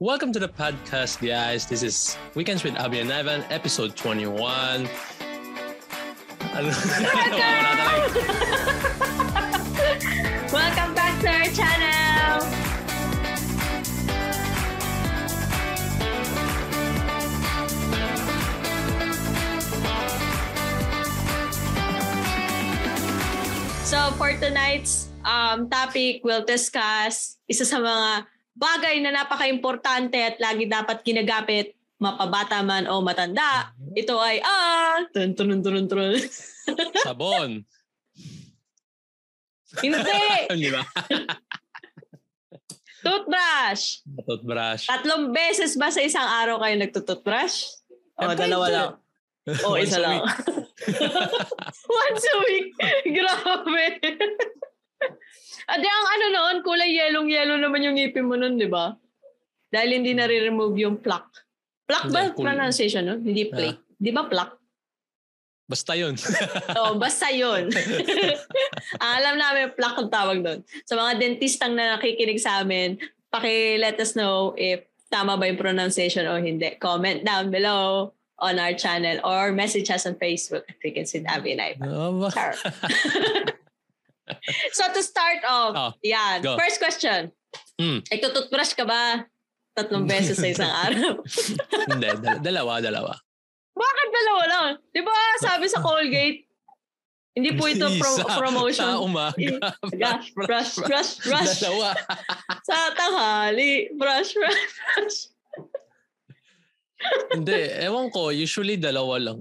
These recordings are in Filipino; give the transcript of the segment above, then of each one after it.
Welcome to the podcast, guys. This is Weekends with Abby and Ivan, episode 21. Ano? Welcome back to our channel! So for tonight's um, topic, we'll discuss isa sa mga bagay na napaka-importante at lagi dapat ginagamit mapabata man o matanda. Ito ay, ah, tun tun tun tun Sabon. Hindi! Di ba? Toothbrush! Toothbrush. Tatlong beses ba sa isang araw kayo nagtutoothbrush? O, Eh, dalawa lang. O, Once isa a lang. Once a week. Grabe. At ang ano noon, kulay yellow-yellow naman yung ngipin mo noon, di ba? Dahil hindi nare-remove yung plaque. Plaque ba kul- pronunciation nun? Hindi plaque. Di ba plaque? Basta yun. Oo, basta yun. ang alam namin, plaque ang tawag doon. Sa mga dentistang na nakikinig sa amin, paki-let us know if tama ba yung pronunciation o hindi. Comment down below on our channel or message us on Facebook at see Abby and I. Oh. so to start off, Oh, yan. go. First question. Mm. Nagtututbrush ka ba tatlong beses sa isang araw? Hindi, dal- dalawa, dalawa. Bakit dalawa lang? Di ba sabi sa Colgate, hindi po ito pro- promotion. Sa umaga. Yeah, brush, brush, brush. Dalawa. Sa tanghali, brush, brush, brush. Hindi, ewan ko. Usually dalawa lang.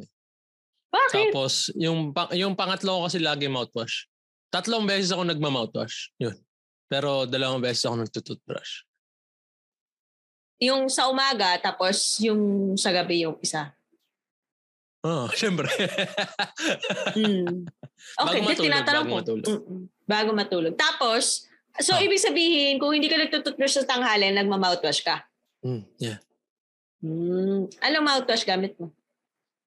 Bakit? Tapos, yung, yung pangatlo ko kasi lagi mouthwash. Tatlong beses ako nagma-mouthwash. Yun. Pero dalawang beses ako nagtutoothbrush. Yung sa umaga, tapos yung sa gabi yung isa. Oh, syempre. Mm. Okay, Bago matulog, tinatanong bago ko. matulog. Mm-mm. Bago matulog. Tapos, so Ah. ibig sabihin, kung hindi ka nagtututbrush sa tanghali, nagma-mouthwash ka. Mm, yeah. Mm. Anong mouthwash gamit mo?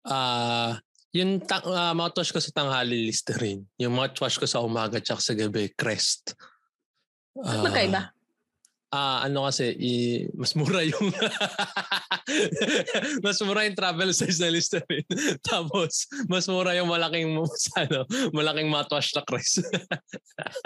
Ah, yung ta- ah, mouthwash ko sa tanghali Listerine. Yung mouthwash ko sa umaga tsaka sa gabi, Crest. Ba't magkaiba? Ah, ano kasi, i- mas mura yung mas mura yung travel size na Listerine. Tapos, mas mura yung malaking ano, malaking mouthwash na Crest.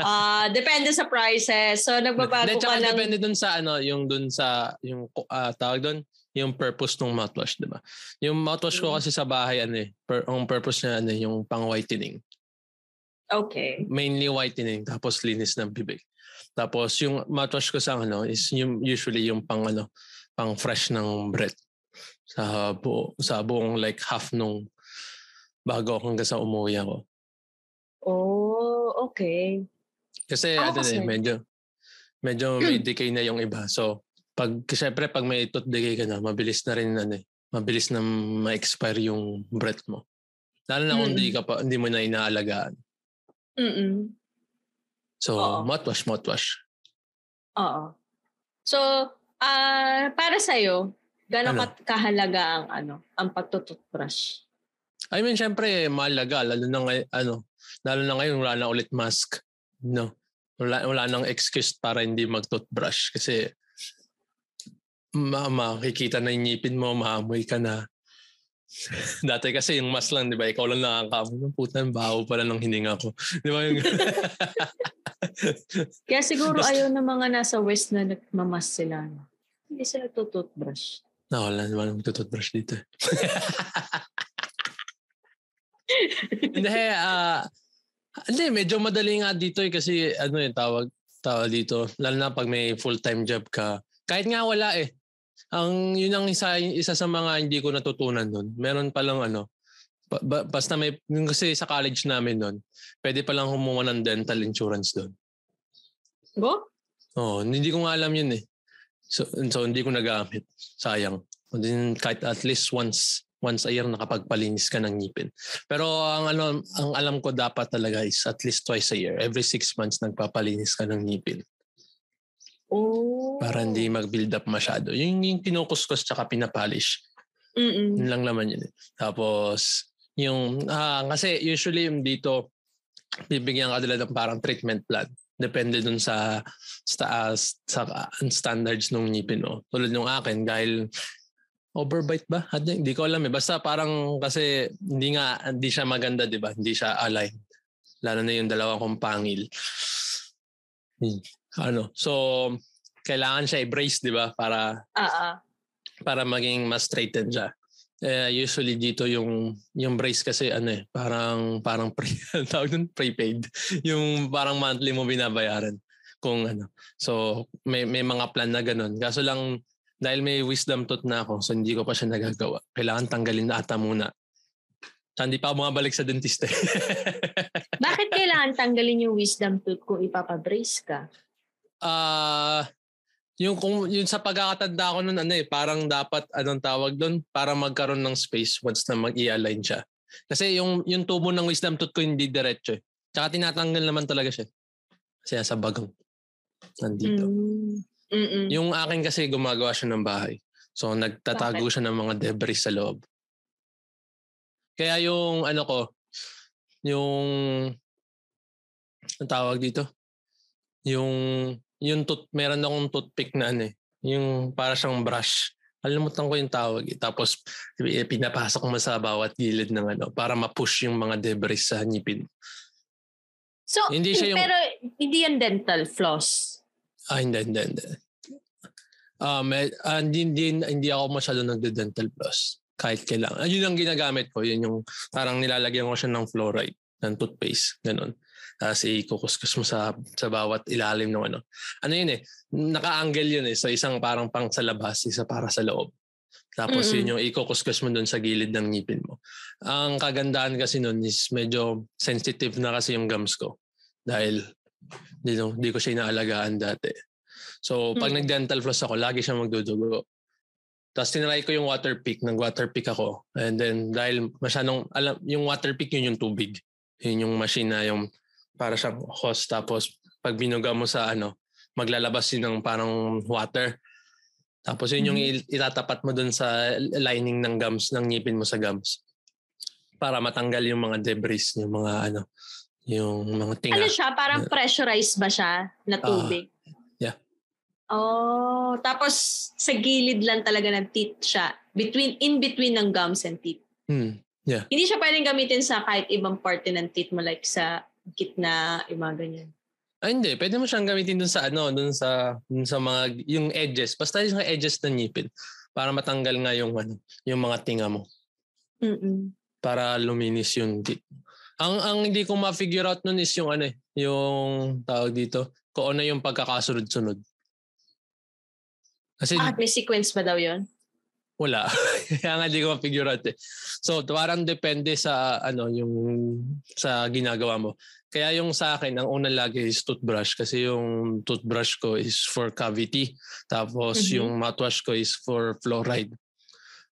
Ah, depende sa prices. So, nagbabago Hindi, ka tsaka ng... depende dun sa ano, yung dun sa, yung ah, tawag dun, yung purpose ng mouthwash, di ba? Yung mouthwash ko Mm. kasi sa bahay, ano eh, per, ang purpose niya, ano, eh, yung pang whitening. Okay. Mainly whitening, tapos linis ng bibig. Tapos yung mouthwash ko sa ano, is yung usually yung pang ano, pang fresh ng breath. Sa buo, sa buong like half nung bago hanggang sa umuwi ako. Oh, okay. Kasi Ako ano kasi- eh, medyo medyo may decay na yung iba. So pag syempre pag may tooth decay ka na, mabilis na rin ano eh, mabilis na ma-expire yung breath mo. Lalo na kung Mm. hindi ka pa hindi mo na inaalagaan. Mm-mm. So Oo. mouthwash, mouthwash. Oo. So, ah para sa'yo, gano'n Ano? ka- kahalaga ang ano, ang pagtututbrush? I mean, syempre, mahalaga. Lalo na ngayon, ano, lalo na ngayon, wala na ulit mask. No. Wala, wala nang excuse para hindi mag-toothbrush. Kasi, ma makikita na yung ngipin mo, maamoy ka na. Dati kasi yung mask lang, di ba? Ikaw lang nakakamoy. Ng puta, ang baho pala ng hininga ko. Di ba yung... Kaya siguro Basta- ayaw ng mga nasa west na nagmamas sila. Hindi sila tututbrush. no, wala naman mag-toothbrush dito. hindi, ah... hindi, medyo madali nga dito eh kasi ano yung tawag, tawag dito. Lalo na pag may full-time job ka. Kahit nga wala eh. Ang yun ang isa, isa sa mga hindi ko natutunan nun. Meron palang ano, ba- ba- basta may, yung kasi sa college namin nun, pwede palang humuha ng dental insurance doon. Go? Oo, hindi ko nga alam yun eh. So, so hindi ko nagamit. Sayang. Then, kahit at least once once a year nakapagpalinis ka ng ngipin. Pero ang ano ang alam ko dapat talaga is at least twice a year. Every six months nagpapalinis ka ng ngipin Oh. para hindi mag-build up masyado. Yung, yung kinukuskus tsaka pinapolish. Mm-mm. Yun lang naman yun. eh. Tapos yung ah, kasi usually yung dito bibigyan ka nila ng parang treatment plan. Depende dun sa, sa, sa standards ng ngipin mo. Tulad ng akin, dahil overbite ba? Hindi ko alam eh. Basta parang kasi hindi nga, hindi siya maganda, di ba? Hindi siya aligned. Lalo na yung dalawang kong pangil. Hmm. Ano, so kailangan siya i-brace, di ba? Para, uh-uh. para maging mas straighten siya. Eh, usually dito yung yung brace kasi ano eh, parang parang pre, tawag nun, prepaid. Yung parang monthly mo binabayaran kung ano. So may may mga plan na ganun. Kaso lang dahil may wisdom tooth na ako, so hindi ko pa siya nagagawa. Kailangan tanggalin na ata muna. So, hindi pa ako bumabalik sa dentista. Bakit kailangan tanggalin yung wisdom tooth kung ipapabrace ka? Uh, yung kung yung sa pagkakatanda ko noon ano eh, parang dapat anong tawag doon para magkaroon ng space once na mag-i-align siya. Kasi yung yung tubo ng wisdom tooth ko hindi diretso eh. Tsaka tinatanggal naman talaga siya. Kasi sa bagong nandito. Mm. Yung akin kasi gumagawa siya ng bahay. So nagtatago Bakit? siya ng mga debris sa loob. Kaya yung ano ko, yung ang tawag dito, yung yung tooth, meron akong toothpick na ano eh. Yung para siyang brush. Alimutan ko yung tawag eh. Tapos pinapasok mo sa bawat gilid ng ano para ma-push yung mga debris sa ngipin. So, hindi siya yung, pero hindi yan dental floss? Ah, hindi, hindi, hindi. Uh, hindi, hindi, hindi ako masyado nagde-dental floss. Kahit kailangan. Yun ang ginagamit ko. Yun yung parang nilalagyan ko siya ng fluoride ng toothpaste. Ganun tapos ikukuskus mo sa sa bawat ilalim ng ano. Ano yun eh, naka-angle yun eh. So isang parang pang sa labas, isa para sa loob. Tapos Mm-mm. yun yung ikukuskus mo doon sa gilid ng ngipin mo. Ang kagandahan kasi noon is medyo sensitive na kasi yung gums ko. Dahil di, di ko siya inaalagaan dati. So pag mm-hmm. nag-dental floss ako, lagi siya magdudugo. Tapos tinry ko yung water pick, nag-water pick ako. And then dahil masyadong, alam, yung water pick yun yung tubig. Yun yung machine na yung para siyang hose tapos pag binuga mo sa ano, maglalabas yun ng parang water. Tapos yun yung mm-hmm. itatapat mo dun sa lining ng gums, ng ngipin mo sa gums. Para matanggal yung mga debris, yung mga ano, yung mga tinga. Ano siya? Parang pressurized ba siya na ah, tubig? Uh, yeah. Oh, tapos sa gilid lang talaga ng teeth siya. Between, in between ng gums and teeth. Hmm. Yeah. Hindi siya pwedeng gamitin sa kahit ibang parte ng teeth mo like sa gitna, yung mga ganyan. Ah, hindi. Pwede mo siyang gamitin dun sa ano, dun sa, dun sa mga, yung edges. Basta yung edges ng ngipin. Para matanggal nga yung ano, yung mga tinga mo. Mm-mm. Para luminis yung teeth. Ang, ang hindi ko ma-figure out nun is yung ano eh, yung tawag dito, kung ano yung pagkakasunod-sunod. Kasi, Bakit may sequence ba daw yon? Wala. Kaya nga hindi ko ma-figure out eh. So, parang depende sa ano yung sa ginagawa mo. Kaya yung sa akin, ang una lagi is toothbrush kasi yung toothbrush ko is for cavity. Tapos mm-hmm. yung mouthwash ko is for fluoride.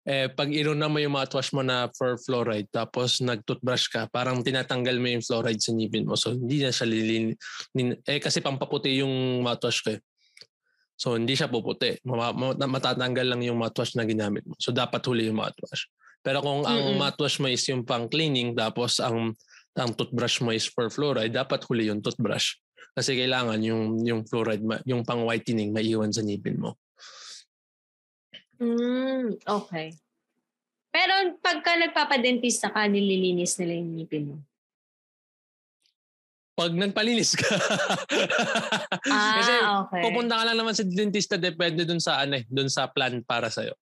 Eh, pag inuna mo yung mouthwash mo na for fluoride, tapos nag-toothbrush ka, parang tinatanggal mo yung fluoride sa ngipin mo. So, hindi na siya lilin... Eh, kasi pampaputi yung mouthwash ko eh. So hindi siya puputi. Matatanggal lang yung mouthwash na ginamit mo. So dapat huli yung mouthwash. Pero kung mm-hmm. ang mouthwash mo is yung pang cleaning tapos ang ang toothbrush mo is for fluoride, dapat huli yung toothbrush. Kasi kailangan yung yung fluoride, yung pang whitening maiwan sa ngipin mo. Mm, okay. Pero pagka nagpapadentista ka, nililinis nila yung ngipin mo? Pag nagpalinis ka. ah, Kasi okay. pupunta ka lang naman sa dentista, depende dun sa ano eh, dun sa plan para sa'yo.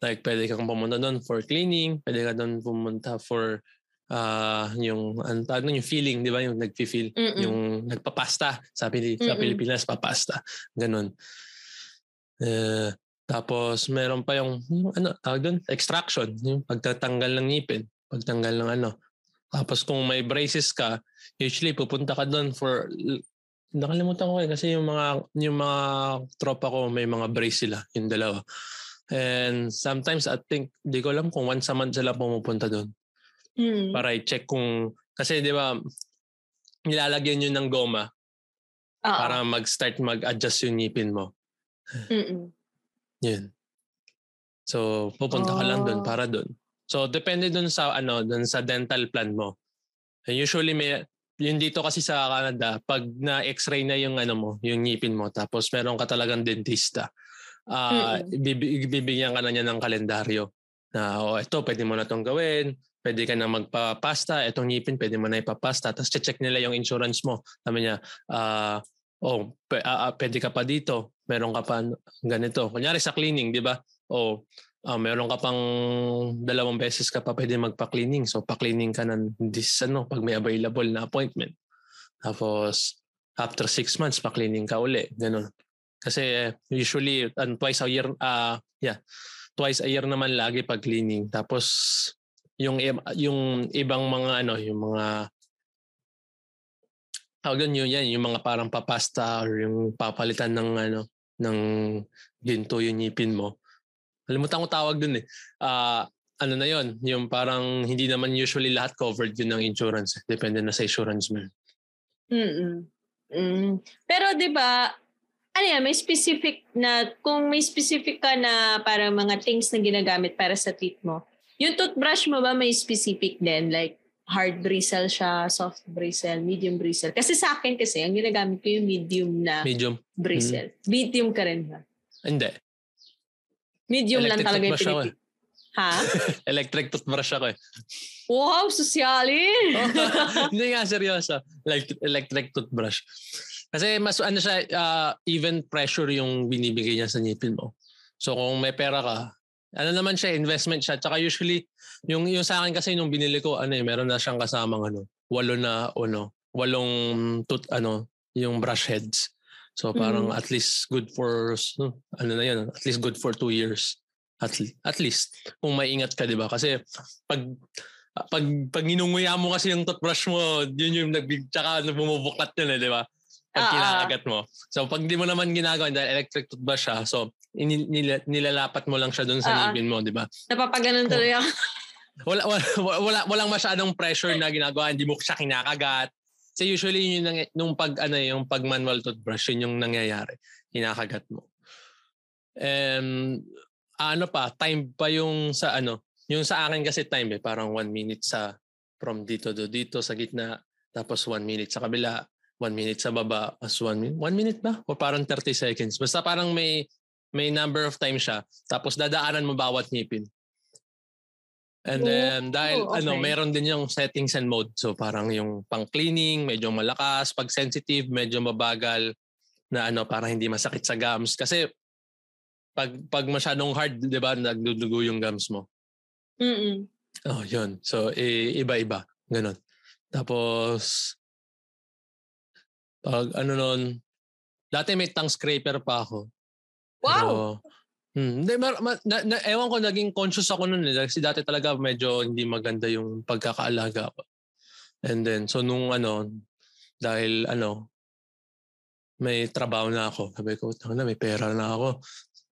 Like, pwede kang pumunta doon for cleaning, pwede ka doon pumunta for uh, yung, ano tawag yung feeling, di ba? Yung nag-feel, yung nagpapasta. Sa, Pili- sa Pilipinas, papasta. Ganun. Uh, tapos, meron pa yung, yung ano, tawag doon, extraction. Yung pagtatanggal ng ngipin. Pagtanggal ng ano. Tapos kung may braces ka, usually pupunta ka doon for nakalimutan ko eh kasi yung mga yung mga tropa ko may mga brace sila, yung dalawa. And sometimes I think di ko alam kung once a month sila pumupunta doon. Mm. Para i-check kung kasi di ba nilalagyan yun ng goma Uh-oh. para mag-start mag-adjust yung ngipin mo. Mm. Yun. So pupunta oh. ka lang doon para doon. So depende dun sa ano, dun sa dental plan mo. And usually may yun dito kasi sa Canada, pag na x-ray na yung ano mo, yung ngipin mo, tapos meron ka talagang dentista, uh, mm-hmm. bibigyan ka na niya ng kalendaryo na oh, ito pwede mo na tong gawin, pwede ka na magpapasta, itong ngipin pwede mo na ipapasta, tapos check nila yung insurance mo. Sabi niya, uh, oh, p- uh, pwede ka pa dito, meron ka pa ganito. Kunyari sa cleaning, di ba? Oh, uh, meron ka pang dalawang beses ka pa pwede magpa-cleaning. So, pa-cleaning ka ng this, ano, pag may available na appointment. Tapos, after six months, pa-cleaning ka uli. Ganun. Kasi usually, um, twice a year, uh, yeah, twice a year naman lagi pag cleaning. Tapos, yung yung ibang mga ano, yung mga tawag yun, yan, yung mga parang papasta or yung papalitan ng ano, ng ginto yung ngipin mo Kalimutan ko tawag dun eh. Uh, ano na yon yung parang hindi naman usually lahat covered yun ng insurance. Depende na sa insurance mo. Mm mm Pero di ba ano yan, may specific na, kung may specific ka na parang mga things na ginagamit para sa teeth mo, yung toothbrush mo ba may specific din? Like, hard bristle siya, soft bristle, medium bristle. Kasi sa akin kasi, ang ginagamit ko yung medium na medium. bristle. Mm. Medium ka rin ba? Hindi. Medium Electric lang talaga yung pinipili. Eh. Ha? Electric toothbrush ako eh. Wow, sosyali! Hindi nga, seryoso. Like, electric toothbrush. Kasi mas ano siya, uh, even pressure yung binibigay niya sa ngipin mo. So kung may pera ka, ano naman siya, investment siya. Tsaka usually, yung, yung sa akin kasi nung binili ko, ano eh, meron na siyang kasamang ano, walo na, ano, walong tooth, ano, yung brush heads. So parang mm. at least good for ano na 'yan, at least good for two years. At, at least kung maingat ka, 'di ba? Kasi pag pag pag mo kasi yung toothbrush mo, yun yung nagbig tsaka bumubuklat yun eh, 'di ba? Pag uh, kinakagat mo. So pag di mo naman ginagawa dahil electric toothbrush siya, so in, nil, nilalapat mo lang siya doon sa uh, ngipin mo, 'di ba? Napapaganon tuloy ako. wala, wala, wala, walang masyadong pressure na ginagawa, hindi mo siya kinakagat. So usually yun yung nung pag ano yung pag manual toothbrush yun yung nangyayari. Hinakagat mo. Um, ano pa, time pa yung sa ano, yung sa akin kasi time eh, parang one minute sa from dito do dito sa gitna, tapos one minute sa kabila, one minute sa baba, as one minute. One minute ba? O parang 30 seconds. Basta parang may may number of time siya. Tapos dadaanan mo bawat ngipin. And then dahil oh, okay. ano, meron din yung settings and mode. So parang yung pang cleaning, medyo malakas, pag sensitive, medyo mabagal na ano para hindi masakit sa gums kasi pag pag masyadong hard, 'di ba, nagdudugo yung gums mo. Mm. Oh, 'yun. So eh, iba-iba, ganun. Tapos pag ano noon, dati may tongue scraper pa ako. Wow. Pero, Hmm, hindi, ma, ma, na, na, ewan ko, naging conscious ako noon eh. Kasi dati talaga medyo hindi maganda yung pagkakaalaga ko. And then, so nung ano, dahil ano, may trabaho na ako. Sabi ko, na, may pera na ako.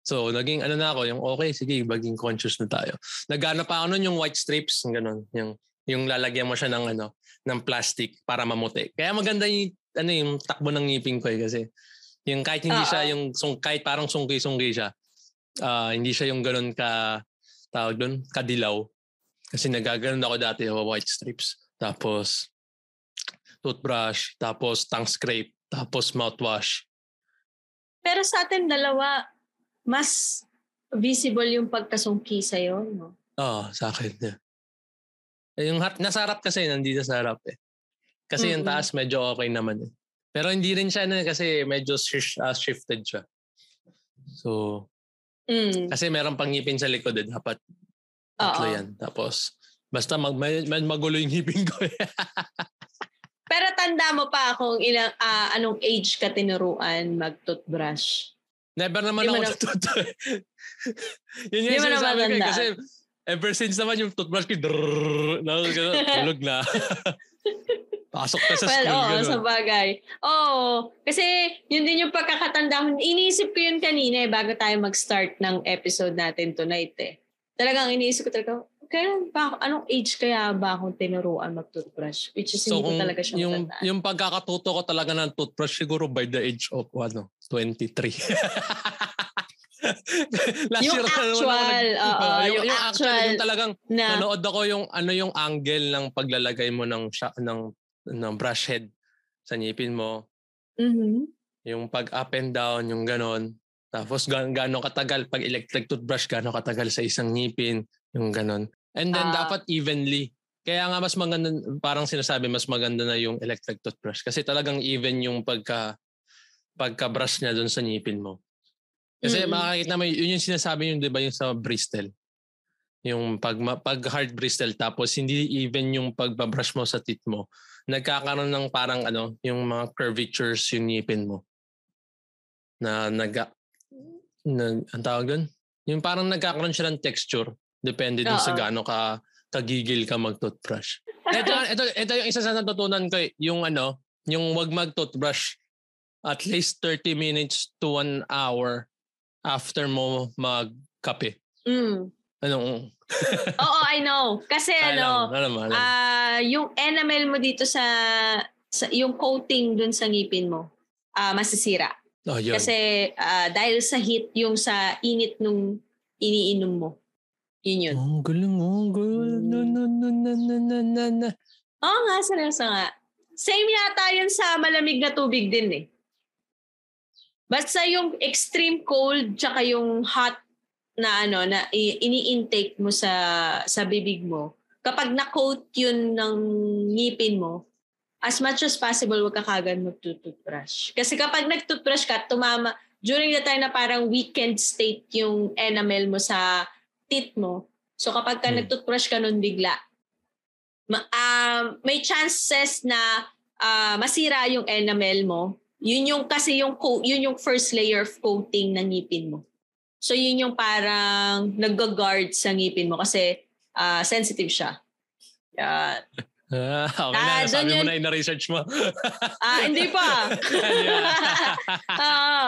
So, naging ano na ako, yung okay, sige, maging conscious na tayo. Nagana pa ako noon yung white strips, ganun. Yung, yung lalagyan mo siya ng ano, ng plastic para mamuti. Kaya maganda yung, ano, yung takbo ng ngipin ko eh, kasi yung kahit hindi Uh-oh. siya, yung sung, kahit parang sungki-sungki siya, uh, hindi siya yung ganun ka, tawag doon, kadilaw. Kasi nagaganon ako dati, yung white strips. Tapos, toothbrush, tapos tongue scrape, tapos mouthwash. Pero sa atin dalawa, mas visible yung pagkasungki sa'yo, no? Oo, oh, sa akin. Yeah. Eh, yung harap, nasa harap kasi, nandito sa harap eh. Kasi mm-hmm. yung taas medyo okay naman eh. Pero hindi rin siya na kasi medyo uh, shifted siya. So, Mm. Kasi meron pang ngipin sa likod eh. Dapat tatlo yan. Tapos, basta mag, may, may magulo yung ngipin ko. Eh. Pero tanda mo pa kung ilang, uh, anong age ka tinuruan mag-toothbrush? Never naman Di ako na... toothbrush. Yun yung sinasabi ko kasi ever since naman yung toothbrush ko, drrrr, tulog na. Pasok ka sa well, school. Oo, ganun. sa bagay. Oo, kasi yun din yung pagkakatanda ko. Iniisip ko yun kanina eh, bago tayo mag-start ng episode natin tonight eh. Talagang iniisip ko talaga, kaya ba, anong age kaya ba akong tinuruan mag-toothbrush? Which is so, hindi ko talaga siya yung, matandaan. Yung pagkakatuto ko talaga ng toothbrush siguro by the age of ano, 23. Last yung year actual, nag, uh, uh, yung, yung, actual, yung talagang na, nanood ako yung ano yung angle ng paglalagay mo ng ng ng brush head sa ngipin mo. Mhm. Yung pag up and down, yung ganon. Tapos ga- gaano katagal, pag electric toothbrush, gaano katagal sa isang ngipin, yung ganon. And then Ah. dapat evenly. Kaya nga mas maganda, parang sinasabi, mas maganda na yung electric toothbrush. Kasi talagang even yung pagka, pagka-brush niya doon sa ngipin mo. Kasi Mm-mm. makakita mo, yun yung sinasabi yung, di ba, yung sa bristle. Yung pag, pag hard bristle, tapos hindi even yung pagbabrush mo sa teeth mo. Nagkakaroon ng parang ano, yung mga curvatures yung ngipin mo. Na nag, nag ang tawag doon? Yung parang nagkakaroon siya ng texture. Depende din sa Oo. gaano ka kagigil ka mag-toothbrush. ito, ito, ito yung isa sa natutunan ko eh, yung ano, yung wag mag-toothbrush at least 30 minutes to 1 hour after mo magkape. Mm. Anong? Oo, I know. Kasi ano, alam, alam, alam. ah yung enamel mo dito sa, sa yung coating dun sa ngipin mo, ah masisira. oh, yun. Kasi ah, dahil sa heat yung sa init nung iniinom mo. Yun yun. Oh, galing oh. Galing. Na, na, na, na, na, na, na, na. Oo nga, seryoso nga. Same yata yun sa malamig na tubig din eh. Basta yung extreme cold tsaka yung hot na ano na ini-intake mo sa sa bibig mo. Kapag na-coat yun ng ngipin mo, as much as possible wag ka kagad mag-toothbrush. Kasi kapag nag-toothbrush ka, tumama, during the time na parang weekend state yung enamel mo sa teeth mo. So kapag ka Hmm. nag-toothbrush ka nun bigla, ma- um, may chances na ah, masira yung enamel mo. Yun yung kasi yung co- yun yung first layer of coating ng ngipin mo. So yun yung parang nag-guard sa ngipin mo kasi ah, sensitive siya. Yan. Ah, okay Ah, na, sabi doon mo yun. na ina-research mo. Ah, hindi pa. Oo.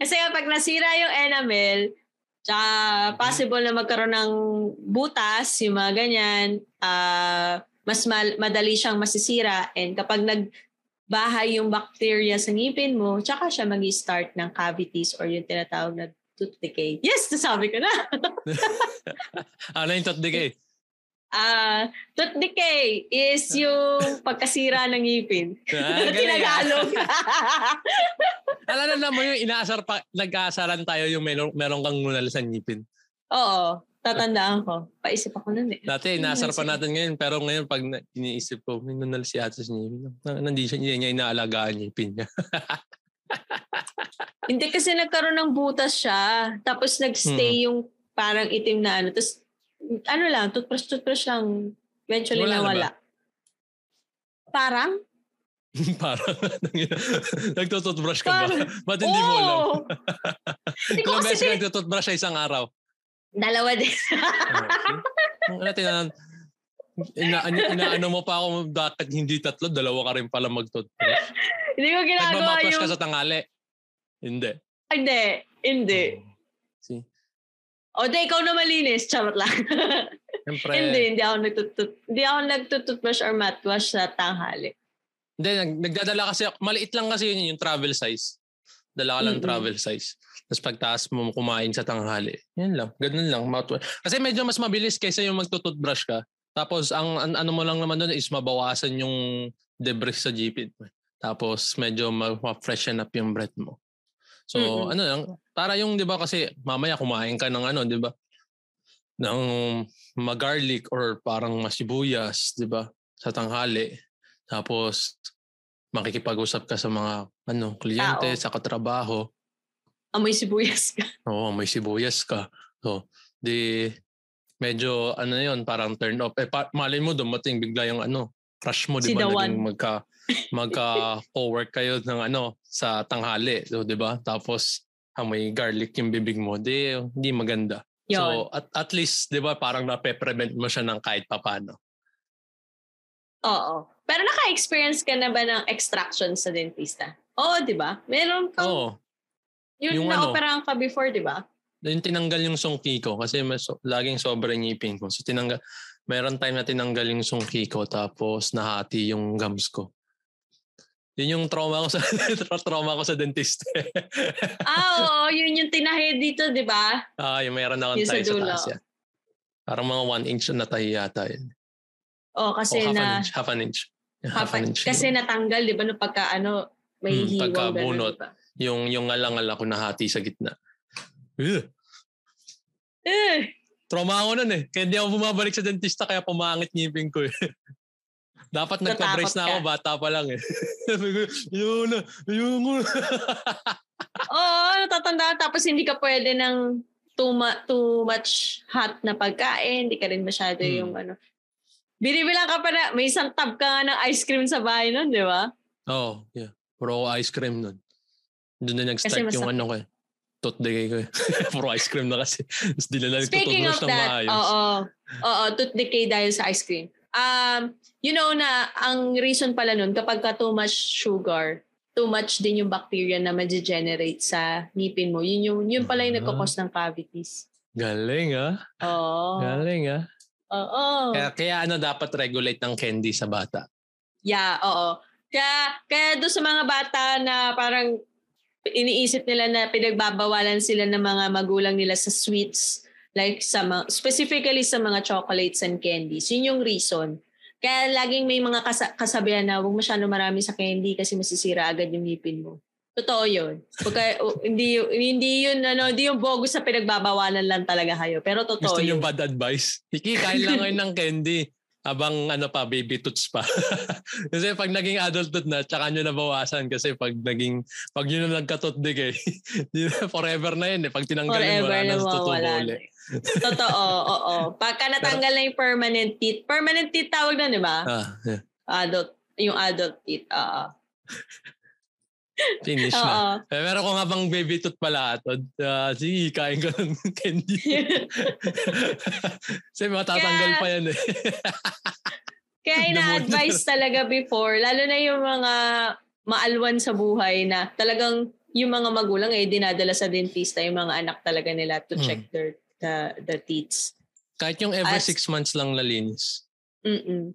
Kasi kapag nasira yung enamel, tsaka possible na magkaroon ng butas, yung mga ganyan, ah, mas mal- madali siyang masisira. And kapag nagbahay yung bacteria sa ngipin mo, tsaka siya mag start ng cavities or yung tinatawag na tooth decay. Yes, nasabi ko na. ano yung tot decay? Ah, tooth decay is yung pagkasira ng ngipin. Ah, galing, Tinagalog. Alala na mo yung inaasar pa, nag-aasaran tayo yung meron, meron kang ngunal sa ngipin. Oo, tatandaan ko. Paisip ako nun eh. Dati, inaasar pa natin ngayon, pero ngayon pag na, iniisip ko, may nunal si ate sa ngipin. Na, nandi siya, hindi niya inaalagaan yung ngipin niya. Hindi kasi nagkaroon ng butas siya. Tapos nagstay yung parang itim na ano. Tapos ano lang, toothbrush, toothbrush lang. Eventually Wala na nawala. Parang? Parang, nagtututbrush ka ba? Parang- Ba't hindi mo alam? Ilang beses ka nagtututbrush sa isang araw? Dalawa din. Ano, tinan, ina, ina, inaano mo pa ako, bakit hindi tatlo? Dalawa ka rin pala magtutbrush. Hindi ko ginagawa Nagmamaprush yung... ka sa tangali? Hindi. Hindi. Hindi. See? O, di, ikaw na malinis. Charot lang. Siyempre. hindi, hindi ako nagtutut hindi ako nagtututbrush or mouthwash sa tanghali. Hindi, nag, nagdadala kasi, maliit lang kasi yun yung travel size. Dala ka lang Mm-mm. travel size. Tapos pagtaas mo kumain sa tanghali. Yan lang. Ganun lang. Kasi medyo mas mabilis kaysa yung magtututbrush ka. Tapos ang an- ano mo lang naman doon is mabawasan yung debris sa GP. Tapos medyo ma- ma-freshen up yung breath mo. So Mm-mm. ano lang, para yung 'di ba kasi mamaya kumain ka ng ano, 'di ba? ng magarlic or parang masibuyas, 'di ba? Sa tanghali. Tapos makikipag-usap ka sa mga ano, kliyente, Tao. sa katrabaho. Amoy sibuyas ka. Oo, may sibuyas ka. So, di medyo ano yun, parang turn off. Eh, pa, malay mo dumating bigla yung ano, crush mo, di Si ba? Naging magka, magka co-work kayo ng ano, sa tanghali, so, di ba? Tapos, amoy garlic yung bibig mo, di, di maganda. Yun. So, at, at least, di ba, parang nape-prevent mo siya ng kahit papano. Oo. Pero naka-experience ka na ba ng extraction sa dentista? Oo, di ba? Meron kang, Oo. Yun yung ano, na-operahan ka before, di ba? Yung tinanggal yung sungki ko kasi mas, laging sobrang ngipin ko. So tinanggal, meron time na tinanggal yung sungki ko tapos nahati yung gums ko. Yun yung trauma ko sa trauma ko sa dentist. ah, oo. Yun yung tinahi dito, di ba? ah, yung meron akong Yung sa tayo sa dulo. taas yan. Parang mga one inch na tayo yata yun. Oh, kasi oh, half na... An inch, half an inch. Yeah, half, an inch. Kasi natanggal, di ba, no, pagka ano, may hmm, hiwang pagka bunot, diba? Yung, yung alang-ala ko nahati sa gitna. Ugh. Eh. Trauma ako nun eh. Kaya hindi ako bumabalik sa dentista kaya pumangit ngipin ko eh. Dapat nagpa-brace na ako, bata pa lang eh. Ayun na, ayun mo. Oo, natatanda. Tapos hindi ka pwede ng too, ma- too much hot na pagkain. Hindi ka rin masyado hmm. yung ano. Binibilang ka pa na, may isang tab ka nga ng ice cream sa bahay nun, di ba? Oo, oh, yeah. Puro ice cream nun. Doon na nag-start yung ano ko eh. Tot decay ko eh. Puro ice cream na kasi. Tapos di na Speaking of that, oo. Oo, tooth decay dahil sa ice cream. Um, you know na ang reason pala nun, kapag ka too much sugar, too much din yung bacteria na ma-generate sa ngipin mo. Yun, yung, yun pala yung uh nagkakos ng cavities. Galing ah. Oo. Galing ah. Oo. Kaya, kaya ano dapat regulate ng candy sa bata? Yeah, oo. Kaya, kaya doon sa mga bata na parang iniisip nila na pinagbabawalan sila ng mga magulang nila sa sweets, like sa mga, specifically sa mga chocolates and candies. Yun yung reason. Kaya laging may mga kas- kasabihan na huwag masyado marami sa candy kasi masisira agad yung ngipin mo. Totoo yun. Pagka, uh, hindi, hindi yun, ano, hindi yung bogus sa pinagbabawalan lang talaga kayo. Pero totoo Gusto yun. yung bad advice? Iki, kain lang ngayon ng candy abang ano pa, baby toots pa. kasi pag naging adulthood na, tsaka nyo nabawasan kasi pag naging, pag yun na nagkatutdig eh, forever na yun eh. Pag tinanggalin mo, wala na tutubole. Totoo, oo. Pagka natanggal na yung permanent teeth, permanent teeth tawag na, di ba? Ah, yeah. Adult, yung adult teeth, oo. Finish na. Eh, meron ko nga bang baby tooth pala at uh, sige, kain ka ng candy. Kasi matatanggal kaya, pa yan eh. kaya ina-advise talaga before, lalo na yung mga maalwan sa buhay na talagang yung mga magulang eh dinadala sa dentista yung mga anak talaga nila to hmm. check their the, the teeth. Kahit yung every As, six months lang nalinis. Mm-mm.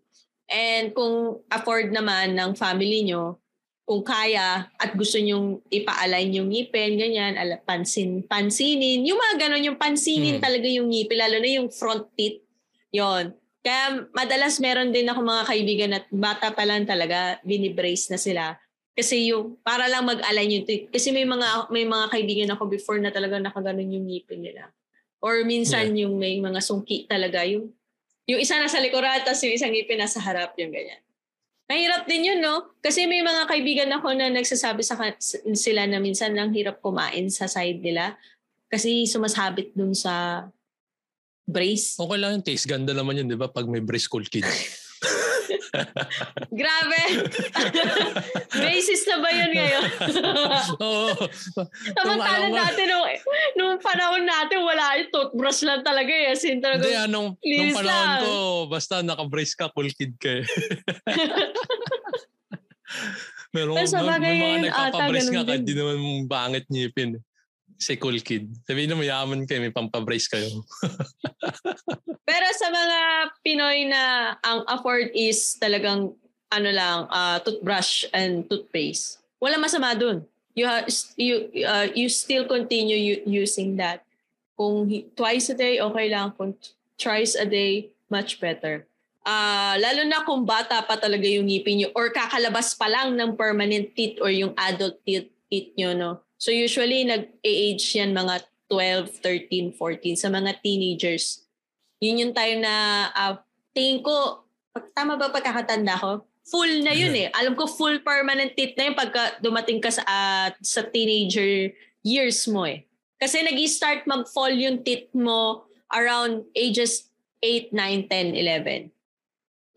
And kung afford naman ng family nyo, kung kaya at gusto nyong ipa-align yung ngipin, ganyan, ala, pansin, pansinin. Yung mga ganon, yung pansinin hmm. talaga yung ngipin, lalo na yung front teeth. yon Kaya madalas meron din ako mga kaibigan at bata pa lang talaga, binibrace na sila. Kasi yung, para lang mag-align yung teeth. Kasi may mga, may mga kaibigan ako before na talaga nakaganon yung ngipin nila. Or minsan yeah. yung may mga sungki talaga, yung, yung isa nasa likuran, tapos yung isang ngipin nasa harap, yung ganyan. Mahirap din yun, no? Kasi may mga kaibigan ako na nagsasabi sa sila na minsan lang hirap kumain sa side nila kasi sumasabit dun sa brace. Okay lang yung taste. Ganda naman yun, di ba? Pag may brace cool kids. Grabe! Basis na ba yun ngayon? Oo. Samantala dati nung, nung panahon natin, wala yung toothbrush lang talaga eh. As in talaga, Hindi, anong, ah, nung panahon lang. ko, basta naka-brace ka, cool kid ka eh. Pero may, may mga nagpapabrace nga kahit di naman bangit ngipin si cool kid. Sabihin na mayaman kayo, may pampabrace kayo. Pero sa mga Pinoy na ang afford is talagang ano lang, uh, toothbrush and toothpaste. Wala masama dun. You, ha- you, uh, you still continue u- using that. Kung twice a day, okay lang. Kung thrice a day, much better. Uh, lalo na kung bata pa talaga yung ngipin nyo or kakalabas pa lang ng permanent teeth or yung adult teeth, teeth nyo, no? So usually nag-age yan mga 12, 13, 14 sa mga teenagers. Yun yung time na uh, tingin ko, tama ba pagkakatanda ko? Full na yun eh. Alam ko full permanent teeth na yun pagka dumating ka sa, uh, sa teenager years mo eh. Kasi nag start mag-fall yung teeth mo around ages 8, 9, 10, 11.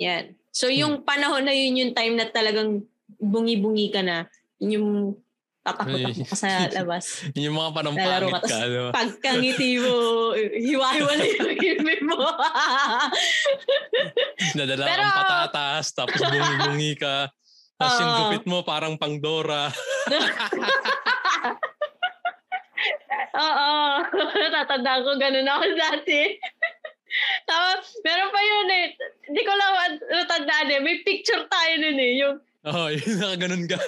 Yan. So yung hmm. panahon na yun yung time na talagang bungi-bungi ka na. Yung tatakot ka sa labas. yung mga parang pangit ka. Ano? Pagkangiti mo, hiwa-hiwala yung ibig mo. Nadala Pero, kang patatas, tapos bungi-bungi ka. Tapos uh, yung gupit mo parang pangdora. Oo. Tatanda ko, ganun ako dati. Tapos, meron pa yun eh. Hindi ko lang natandaan eh. May picture tayo nun eh. Yung Oo, oh, yun, nakaganon ka.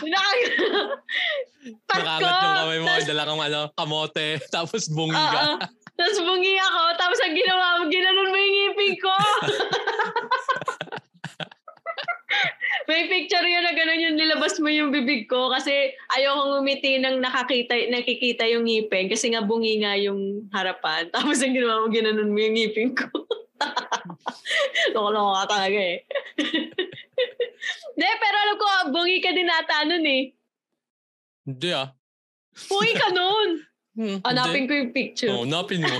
Nakaganon. Nakaangat yung kamay mo, dala kang ano, kamote, tapos bungi ka. Uh, tapos bungi ako, tapos ang ginawa mo, ginanon mo yung ngipin ko. May picture yun na gano'n yung nilabas mo yung bibig ko kasi ayokong umiti nang nakakita, nakikita yung ngipin kasi nga bungi nga yung harapan. Tapos ang ginawa mo, ginanon mo yung ngipin ko. Loko-loko ka talaga eh. Hindi, pero alam ko, bungi ka din ata nun eh. Hindi ah. Bungi ka nun. Hmm, Hanapin ko yung picture. Oo, oh, napin mo.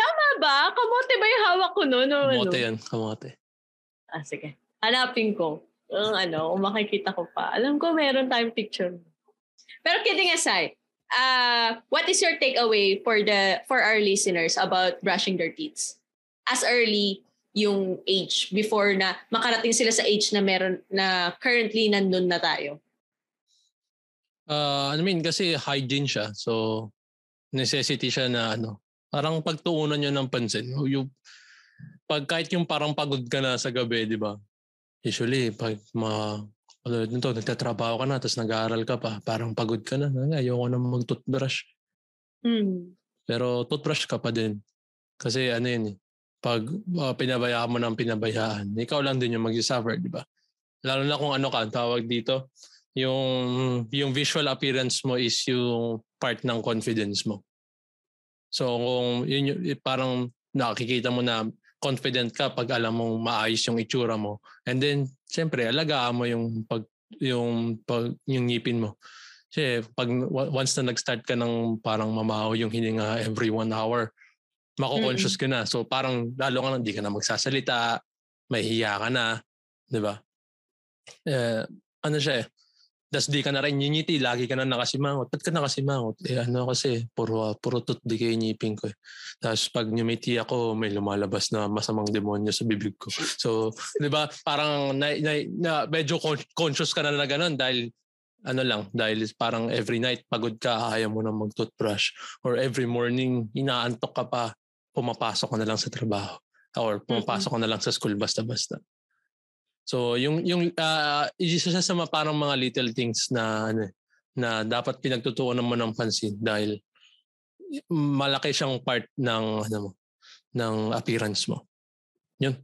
Tama ba? Kamote ba yung hawak ko noon? Kamote ano? yan, kamote. Ah, sige. Hanapin ko. Ang ano, kung makikita ko pa. Alam ko meron tayong picture. Pero kidding aside, uh, what is your takeaway for the for our listeners about brushing their teeth? As early yung age before na makarating sila sa age na meron na currently nandun na tayo. Uh, I mean kasi hygiene siya. So necessity siya na ano, parang pagtuunan niyo ng pansin. Yung pag kahit yung parang pagod ka na sa gabi, di ba? Usually, pag ma, ano nito, nagtatrabaho ka na, tapos nag-aaral ka pa, parang pagod ka na, ayoko na mag-toothbrush. Mm. Pero toothbrush ka pa din. Kasi ano yun, eh, pag uh, pinabayaan mo ng pinabayaan, ikaw lang din yung mag-suffer, di ba? Lalo na kung ano ka, tawag dito, yung, yung visual appearance mo is yung part ng confidence mo. So kung yun yung, parang nakikita mo na confident ka pag alam mong maayos yung itsura mo. And then, siyempre, alagaan mo yung pag yung pag yung ngipin mo. Kasi pag once na nag-start ka ng parang mamahaw yung hininga every one hour, mako-conscious mm-hmm. ka na. So parang lalo ka na, hindi ka na magsasalita, may hiya ka na, di ba? Eh, ano siya eh, Das di ka na rin ngingiti, lagi ka na nakasimangot. Ba't ka nakasimangot? Eh ano kasi, puro, puro tutdi kayo ngipin ko eh. Tapos pag ngumiti ako, may lumalabas na masamang demonyo sa bibig ko. So, di ba, parang na, na, na, medyo conscious ka na na ganun dahil ano lang, dahil parang every night pagod ka, ayaw mo na mag-toothbrush. Or every morning, inaantok ka pa, pumapasok ka na lang sa trabaho. Or pumapasok ka na lang sa school basta-basta. So yung yung uh, isa siya sa parang mga little things na ano, na dapat pinagtutuunan mo ng pansin dahil malaki siyang part ng ano mo ng appearance mo. Yun.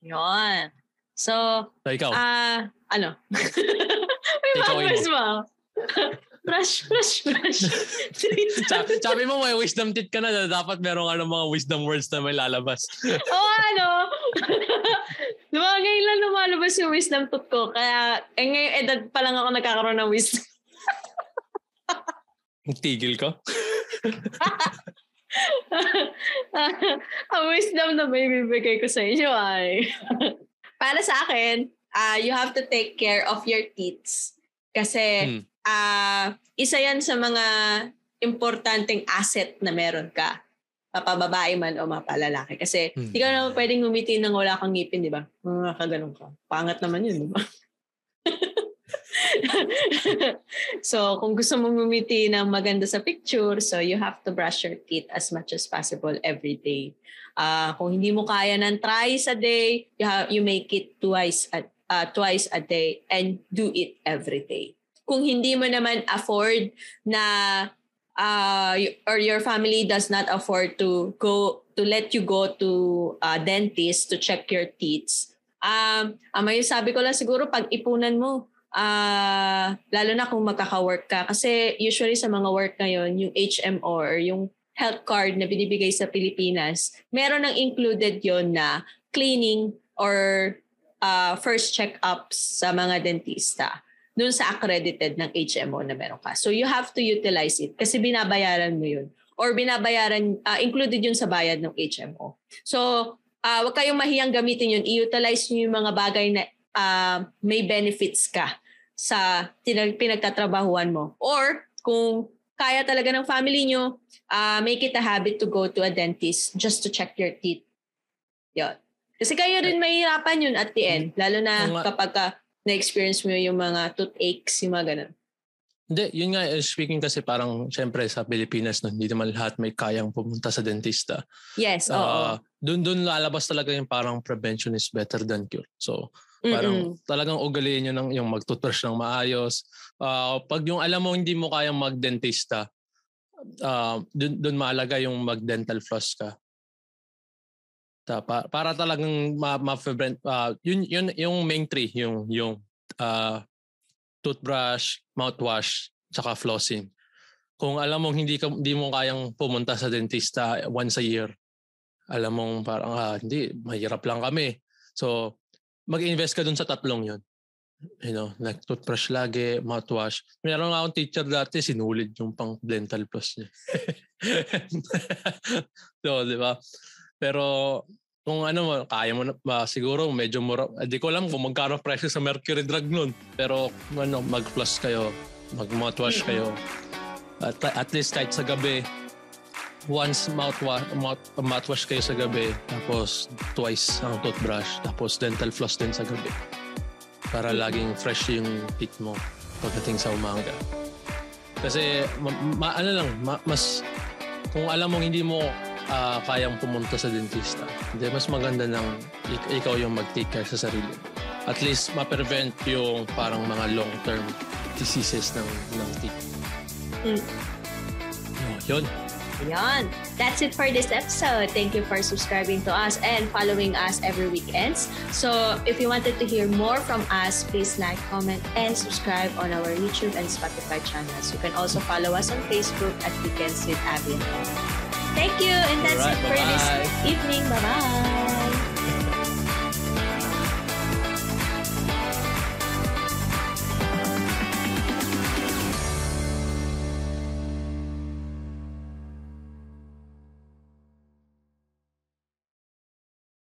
Yun. So, so ikaw. Ah, uh, ano? May ikaw mo. Brush, brush, brush. sabi, mo may wisdom teeth ka na, dapat meron ka ng mga wisdom words na may lalabas. Oo, oh, ano? diba, ngayon lang lumalabas yung wisdom tooth ko. Kaya, eh, ngayon edad pa lang ako nagkakaroon ng wisdom. Tigil ko? Ang wisdom na may bibigay ko sa inyo ay, para sa akin, uh, you have to take care of your teeth. Kasi, hmm uh, isa yan sa mga importanteng asset na meron ka. Mapababae man o mapalalaki. Kasi hmm. di ka naman pwedeng ngumiti nang wala kang ngipin, di ba? Mga kaganon ka. Pangat naman yun, di ba? so, kung gusto mong ngumiti ng maganda sa picture, so you have to brush your teeth as much as possible every day. Uh, kung hindi mo kaya ng thrice a day, you, have, you make it twice a, uh, twice a day and do it every day kung hindi mo naman afford na uh, or your family does not afford to go to let you go to uh, dentist to check your teeth. Um, ang may sabi ko lang siguro pag ipunan mo, uh, lalo na kung magkaka-work ka. Kasi usually sa mga work ngayon, yung HMO or yung health card na binibigay sa Pilipinas, meron ng included yon na cleaning or uh, first check-ups sa mga dentista dun sa accredited ng HMO na meron ka. So you have to utilize it kasi binabayaran mo yun. Or binabayaran, uh, included yun sa bayad ng HMO. So uh, wag kayong mahiyang gamitin yun. I-utilize nyo yung mga bagay na uh, may benefits ka sa pinagtatrabahuan mo. Or kung kaya talaga ng family nyo, uh, make it a habit to go to a dentist just to check your teeth. Yun. Kasi kayo rin mahirapan yun at the end. Lalo na kapag ka na-experience mo yung mga toothaches, yung mga ganun. Hindi, yun nga, eh, speaking kasi parang, syempre sa Pilipinas, no, hindi naman lahat may kayang pumunta sa dentista. Yes, oo. Uh, doon doon lalabas talaga yung parang prevention is better than cure. So, parang Mm-mm. talagang ugaliin nyo ng yung mag-toothbrush ng maayos. Uh, pag yung alam mo hindi mo kayang mag-dentista, uh, doon, doon mahalaga yung mag-dental floss ka. Ta, para, para talagang ma, ma uh, yun, yun yung main three, yung yung uh, toothbrush, mouthwash, tsaka flossing. Kung alam mong hindi, ka, hindi mo kayang pumunta sa dentista once a year, alam mong parang, ah, hindi, mahirap lang kami. So, mag-invest ka dun sa tatlong yon You know, like toothbrush lagi, mouthwash. Meron nga akong teacher dati, sinulid yung pang dental plus niya. so, di ba? Pero kung ano mo, kaya mo na, uh, siguro medyo mura. Hindi eh, ko alam kung magkano presyo sa mercury drug nun. Pero ano, mag-plus kayo, mag-mouthwash kayo. At, at least kahit sa gabi, once mouthwash, mouth, mouthwash kayo sa gabi, tapos twice ang toothbrush, tapos dental floss din sa gabi. Para laging fresh yung teeth mo pagdating sa umaga. Kasi, ma, ma, ano lang, ma, mas, kung alam mong hindi mo uh, kayang pumunta sa dentista. Hindi, mas maganda nang ikaw yung mag-take care sa sarili. At least ma-prevent yung parang mga long-term diseases ng, ng teeth. Mm. Oh, yun. Yan. That's it for this episode. Thank you for subscribing to us and following us every weekends. So if you wanted to hear more from us, please like, comment, and subscribe on our YouTube and Spotify channels. You can also follow us on Facebook at Weekends with Abby and Thank you. And that's right, it for bye-bye. this evening. Bye-bye.